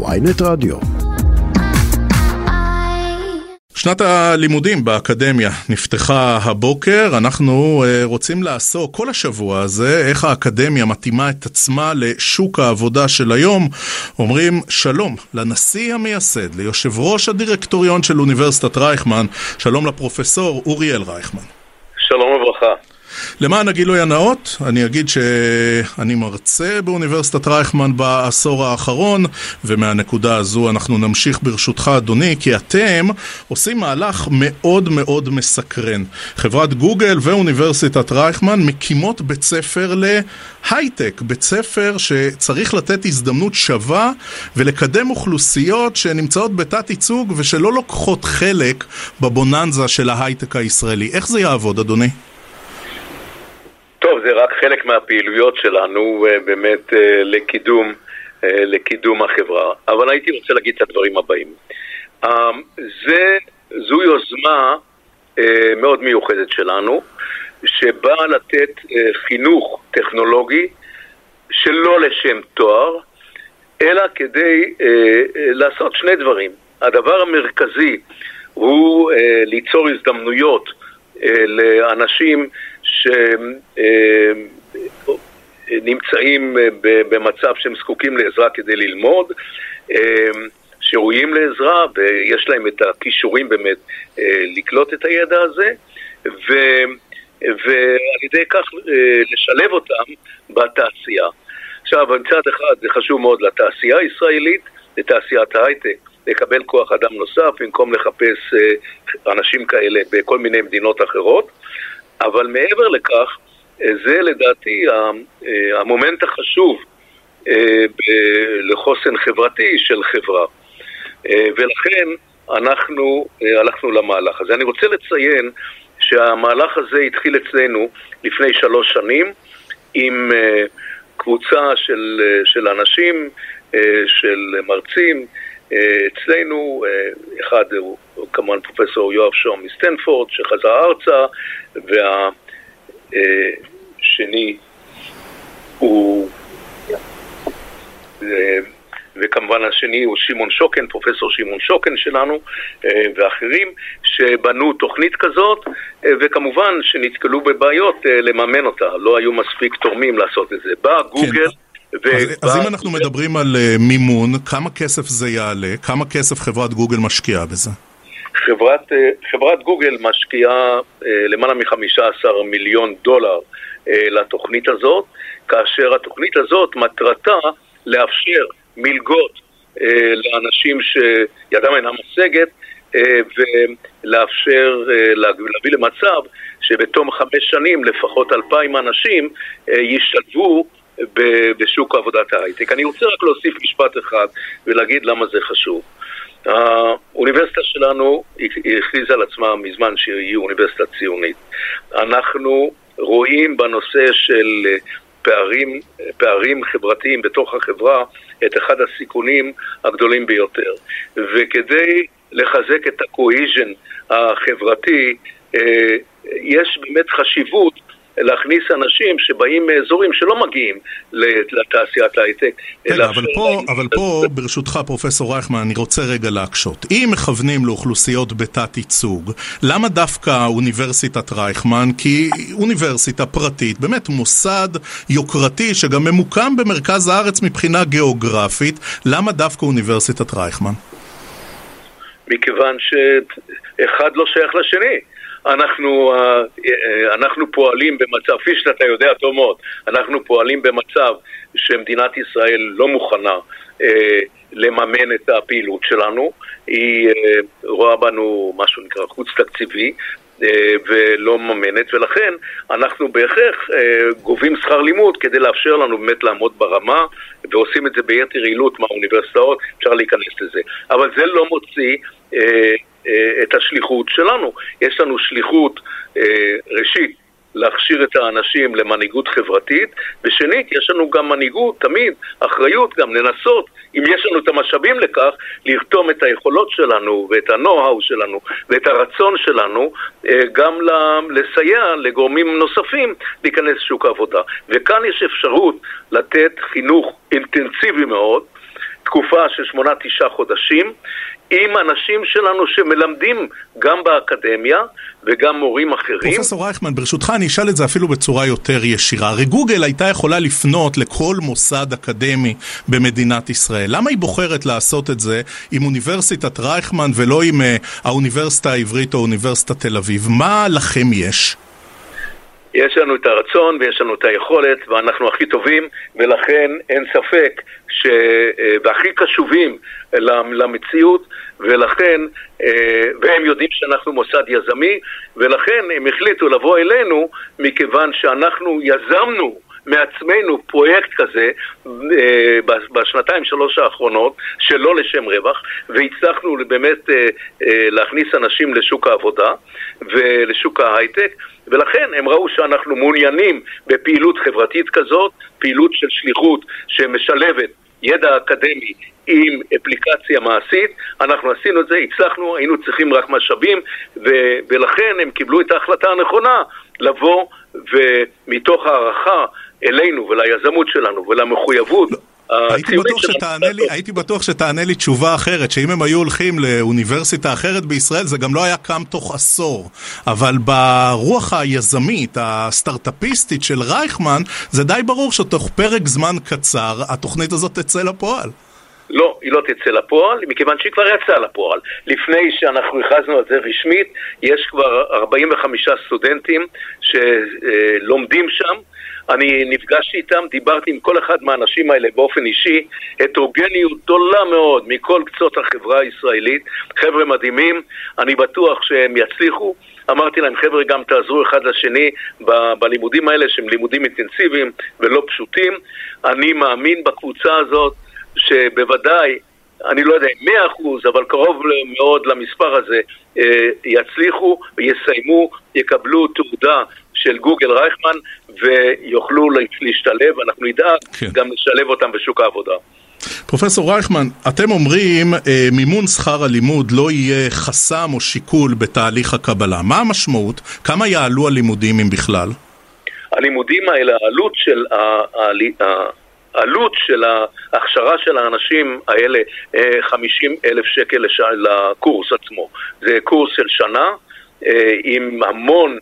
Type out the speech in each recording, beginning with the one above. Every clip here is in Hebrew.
ויינט רדיו. שנת הלימודים באקדמיה נפתחה הבוקר, אנחנו uh, רוצים לעסוק כל השבוע הזה איך האקדמיה מתאימה את עצמה לשוק העבודה של היום. אומרים שלום לנשיא המייסד, ליושב ראש הדירקטוריון של אוניברסיטת רייכמן, שלום לפרופסור אוריאל רייכמן. שלום וברכה. למען הגילוי הנאות, אני אגיד שאני מרצה באוניברסיטת רייכמן בעשור האחרון, ומהנקודה הזו אנחנו נמשיך ברשותך אדוני, כי אתם עושים מהלך מאוד מאוד מסקרן. חברת גוגל ואוניברסיטת רייכמן מקימות בית ספר להייטק, בית ספר שצריך לתת הזדמנות שווה ולקדם אוכלוסיות שנמצאות בתת ייצוג ושלא לוקחות חלק בבוננזה של ההייטק הישראלי. איך זה יעבוד אדוני? טוב, זה רק חלק מהפעילויות שלנו אה, באמת אה, לקידום, אה, לקידום החברה. אבל הייתי רוצה להגיד את הדברים הבאים. זה, זו יוזמה מאוד מיוחדת שלנו, שבאה לתת חינוך טכנולוגי שלא לשם תואר, אלא כדי לעשות שני דברים. הדבר המרכזי הוא ליצור הזדמנויות לאנשים שנמצאים במצב שהם זקוקים לעזרה כדי ללמוד, שראויים לעזרה ויש להם את הכישורים באמת לקלוט את הידע הזה, ו... ועל ידי כך לשלב אותם בתעשייה. עכשיו, מצד אחד זה חשוב מאוד לתעשייה הישראלית, לתעשיית ההייטק, לקבל כוח אדם נוסף במקום לחפש אנשים כאלה בכל מיני מדינות אחרות. אבל מעבר לכך, אה, זה לדעתי אה, המומנט החשוב אה, לחוסן חברתי של חברה. ולכן אנחנו הלכנו למהלך הזה. אני רוצה לציין שהמהלך הזה התחיל אצלנו לפני שלוש שנים עם קבוצה של, של אנשים, של מרצים, אצלנו, אחד הוא כמובן פרופסור יואב שום מסטנפורד שחזר ארצה והשני הוא וכמובן השני הוא שמעון שוקן, פרופסור שמעון שוקן שלנו ואחרים שבנו תוכנית כזאת וכמובן שנתקלו בבעיות לממן אותה, לא היו מספיק תורמים לעשות את זה. בא גוגל כן. אז, אז אם אנחנו מדברים על uh, מימון, כמה כסף זה יעלה? כמה כסף חברת גוגל משקיעה בזה? חברת, uh, חברת גוגל משקיעה uh, למעלה מ-15 מיליון דולר uh, לתוכנית הזאת, כאשר התוכנית הזאת מטרתה לאפשר מלגות uh, לאנשים שידם אינה משגת uh, ולאפשר, uh, להביא למצב שבתום חמש שנים לפחות אלפיים אנשים uh, ישתלבו בשוק עבודת ההייטק. אני רוצה רק להוסיף משפט אחד ולהגיד למה זה חשוב. האוניברסיטה שלנו הכריזה על עצמה מזמן שהיא אוניברסיטה ציונית. אנחנו רואים בנושא של פערים, פערים חברתיים בתוך החברה את אחד הסיכונים הגדולים ביותר. וכדי לחזק את הקוהיז'ן החברתי, אה, יש באמת חשיבות להכניס אנשים שבאים מאזורים שלא מגיעים לתעשיית ההייטק. רגע, אבל פה, אבל פה, ברשותך, פרופסור רייכמן, אני רוצה רגע להקשות. אם מכוונים לאוכלוסיות בתת ייצוג, למה דווקא אוניברסיטת רייכמן? כי אוניברסיטה פרטית, באמת מוסד יוקרתי שגם ממוקם במרכז הארץ מבחינה גיאוגרפית, למה דווקא אוניברסיטת רייכמן? מכיוון שאחד לא שייך לשני. אנחנו, אה, אה, אנחנו פועלים במצב, כפי שאתה יודע טוב מאוד, אנחנו פועלים במצב שמדינת ישראל לא מוכנה אה, לממן את הפעילות שלנו, היא אה, רואה בנו מה שנקרא חוץ תקציבי ולא מממנת, ולכן אנחנו בהכרח גובים שכר לימוד כדי לאפשר לנו באמת לעמוד ברמה, ועושים את זה ביתר יעילות מהאוניברסיטאות, אפשר להיכנס לזה. אבל זה לא מוציא... אה, את השליחות שלנו. יש לנו שליחות, אה, ראשית, להכשיר את האנשים למנהיגות חברתית, ושנית, יש לנו גם מנהיגות, תמיד, אחריות גם לנסות, אם יש לנו את המשאבים לכך, לרתום את היכולות שלנו ואת ה-know-how שלנו ואת הרצון שלנו אה, גם לסייע לגורמים נוספים להיכנס לשוק העבודה. וכאן יש אפשרות לתת חינוך אינטנסיבי מאוד תקופה של שמונה-תשעה חודשים עם אנשים שלנו שמלמדים גם באקדמיה וגם מורים אחרים. פרופסור רייכמן, ברשותך אני אשאל את זה אפילו בצורה יותר ישירה. הרי גוגל הייתה יכולה לפנות לכל מוסד אקדמי במדינת ישראל. למה היא בוחרת לעשות את זה עם אוניברסיטת רייכמן ולא עם uh, האוניברסיטה העברית או אוניברסיטת תל אביב? מה לכם יש? יש לנו את הרצון ויש לנו את היכולת ואנחנו הכי טובים ולכן אין ספק ש... אה, והכי קשובים למציאות ולכן, אה, והם יודעים שאנחנו מוסד יזמי ולכן הם החליטו לבוא אלינו מכיוון שאנחנו יזמנו מעצמנו פרויקט כזה אה, בשנתיים שלוש האחרונות שלא לשם רווח והצלחנו באמת להכניס אנשים לשוק העבודה ולשוק ההייטק ולכן הם ראו שאנחנו מעוניינים בפעילות חברתית כזאת, פעילות של שליחות שמשלבת ידע אקדמי עם אפליקציה מעשית, אנחנו עשינו את זה, הצלחנו, היינו צריכים רק משאבים ו- ולכן הם קיבלו את ההחלטה הנכונה לבוא ומתוך הערכה אלינו וליזמות שלנו ולמחויבות לא. הייתי בטוח, שתענה לי, הייתי בטוח שתענה לי תשובה אחרת, שאם הם היו הולכים לאוניברסיטה אחרת בישראל זה גם לא היה קם תוך עשור. אבל ברוח היזמית, הסטארטאפיסטית של רייכמן, זה די ברור שתוך פרק זמן קצר התוכנית הזאת תצא לפועל. לא, היא לא תצא לפועל, מכיוון שהיא כבר יצאה לפועל. לפני שאנחנו הכרזנו על זה רשמית, יש כבר 45 סטודנטים שלומדים שם. אני נפגשתי איתם, דיברתי עם כל אחד מהאנשים האלה באופן אישי, הטרוגניות גדולה מאוד מכל קצות החברה הישראלית, חבר'ה מדהימים, אני בטוח שהם יצליחו. אמרתי להם, חבר'ה, גם תעזרו אחד לשני ב- בלימודים האלה, שהם לימודים אינטנסיביים ולא פשוטים. אני מאמין בקבוצה הזאת שבוודאי אני לא יודע אם 100% אבל קרוב מאוד למספר הזה אה, יצליחו ויסיימו, יקבלו תעודה של גוגל רייכמן ויוכלו להשתלב, אנחנו נדאג כן. גם לשלב אותם בשוק העבודה. פרופסור רייכמן, אתם אומרים אה, מימון שכר הלימוד לא יהיה חסם או שיקול בתהליך הקבלה. מה המשמעות? כמה יעלו הלימודים אם בכלל? הלימודים האלה, העלות של, העלות של ההכשרה של האנשים האלה, 50 אה, אלף שקל לקורס עצמו. זה קורס של שנה אה, עם המון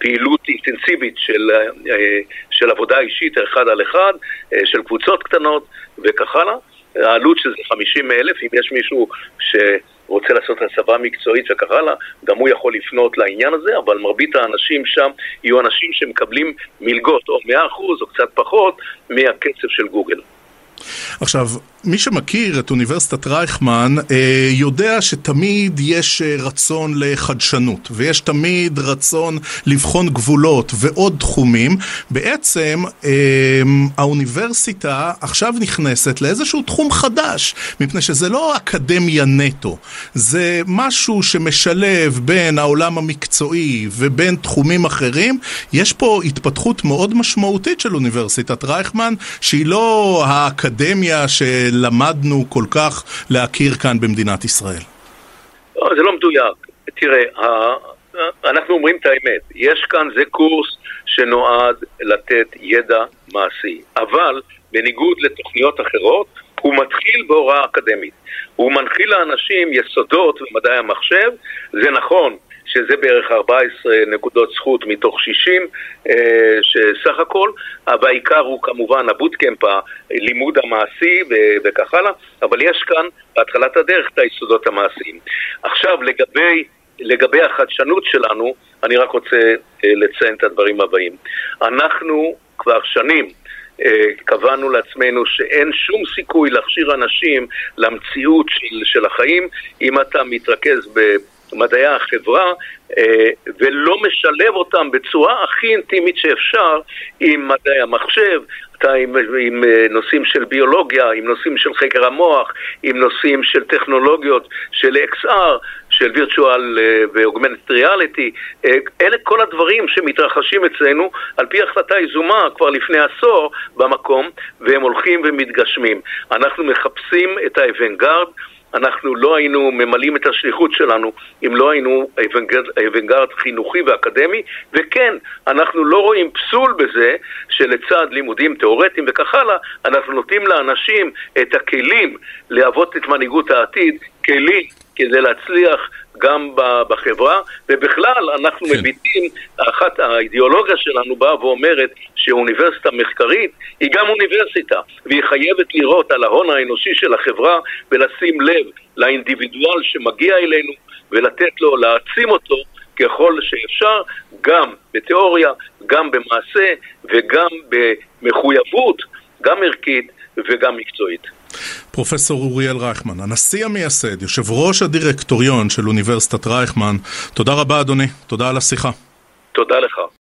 פעילות אינטנסיבית של, אה, של עבודה אישית אחד על אחד, אה, של קבוצות קטנות וכך הלאה. העלות של זה 50 אלף, אם יש מישהו שרוצה לעשות הסבה מקצועית וכך הלאה, גם הוא יכול לפנות לעניין הזה, אבל מרבית האנשים שם יהיו אנשים שמקבלים מלגות או 100% או קצת פחות מהקצב של גוגל. עכשיו, מי שמכיר את אוניברסיטת רייכמן אה, יודע שתמיד יש אה, רצון לחדשנות ויש תמיד רצון לבחון גבולות ועוד תחומים. בעצם אה, האוניברסיטה עכשיו נכנסת לאיזשהו תחום חדש, מפני שזה לא אקדמיה נטו, זה משהו שמשלב בין העולם המקצועי ובין תחומים אחרים. יש פה התפתחות מאוד משמעותית של אוניברסיטת רייכמן, שהיא לא האקדמיה של... למדנו כל כך להכיר כאן במדינת ישראל? לא, זה לא מדויק. תראה, אנחנו אומרים את האמת, יש כאן, זה קורס שנועד לתת ידע מעשי, אבל בניגוד לתוכניות אחרות, הוא מתחיל בהוראה אקדמית. הוא מנחיל לאנשים יסודות במדעי המחשב, זה נכון שזה בערך 14 נקודות זכות מתוך 60 אה, שסך הכל, אבל העיקר הוא כמובן הבוטקאמפ, הלימוד המעשי וכך הלאה, אבל יש כאן בהתחלת הדרך את היסודות המעשיים. עכשיו לגבי, לגבי החדשנות שלנו, אני רק רוצה אה, לציין את הדברים הבאים. אנחנו כבר שנים אה, קבענו לעצמנו שאין שום סיכוי להכשיר אנשים למציאות של, של החיים אם אתה מתרכז ב... מדעי החברה אה, ולא משלב אותם בצורה הכי אינטימית שאפשר עם מדעי המחשב, עם, עם אה, נושאים של ביולוגיה, עם נושאים של חקר המוח, עם נושאים של טכנולוגיות של XR, של virtual אה, ו-augmented reality, אלה כל הדברים שמתרחשים אצלנו על פי החלטה יזומה כבר לפני עשור במקום, והם הולכים ומתגשמים. אנחנו מחפשים את האבנגרד אנחנו לא היינו ממלאים את השליחות שלנו אם לא היינו אבנגרד חינוכי ואקדמי, וכן, אנחנו לא רואים פסול בזה שלצד לימודים תיאורטיים וכך הלאה, אנחנו נותנים לאנשים את הכלים להוות את מנהיגות העתיד, כלים כדי להצליח גם בחברה, ובכלל אנחנו כן. מביטים, אחת האידיאולוגיה שלנו באה ואומרת שאוניברסיטה מחקרית היא גם אוניברסיטה, והיא חייבת לראות על ההון האנושי של החברה ולשים לב לאינדיבידואל שמגיע אלינו ולתת לו, להעצים אותו ככל שאפשר, גם בתיאוריה, גם במעשה וגם במחויבות, גם ערכית וגם מקצועית. פרופסור אוריאל רייכמן, הנשיא המייסד, יושב ראש הדירקטוריון של אוניברסיטת רייכמן, תודה רבה אדוני, תודה על השיחה. תודה לך.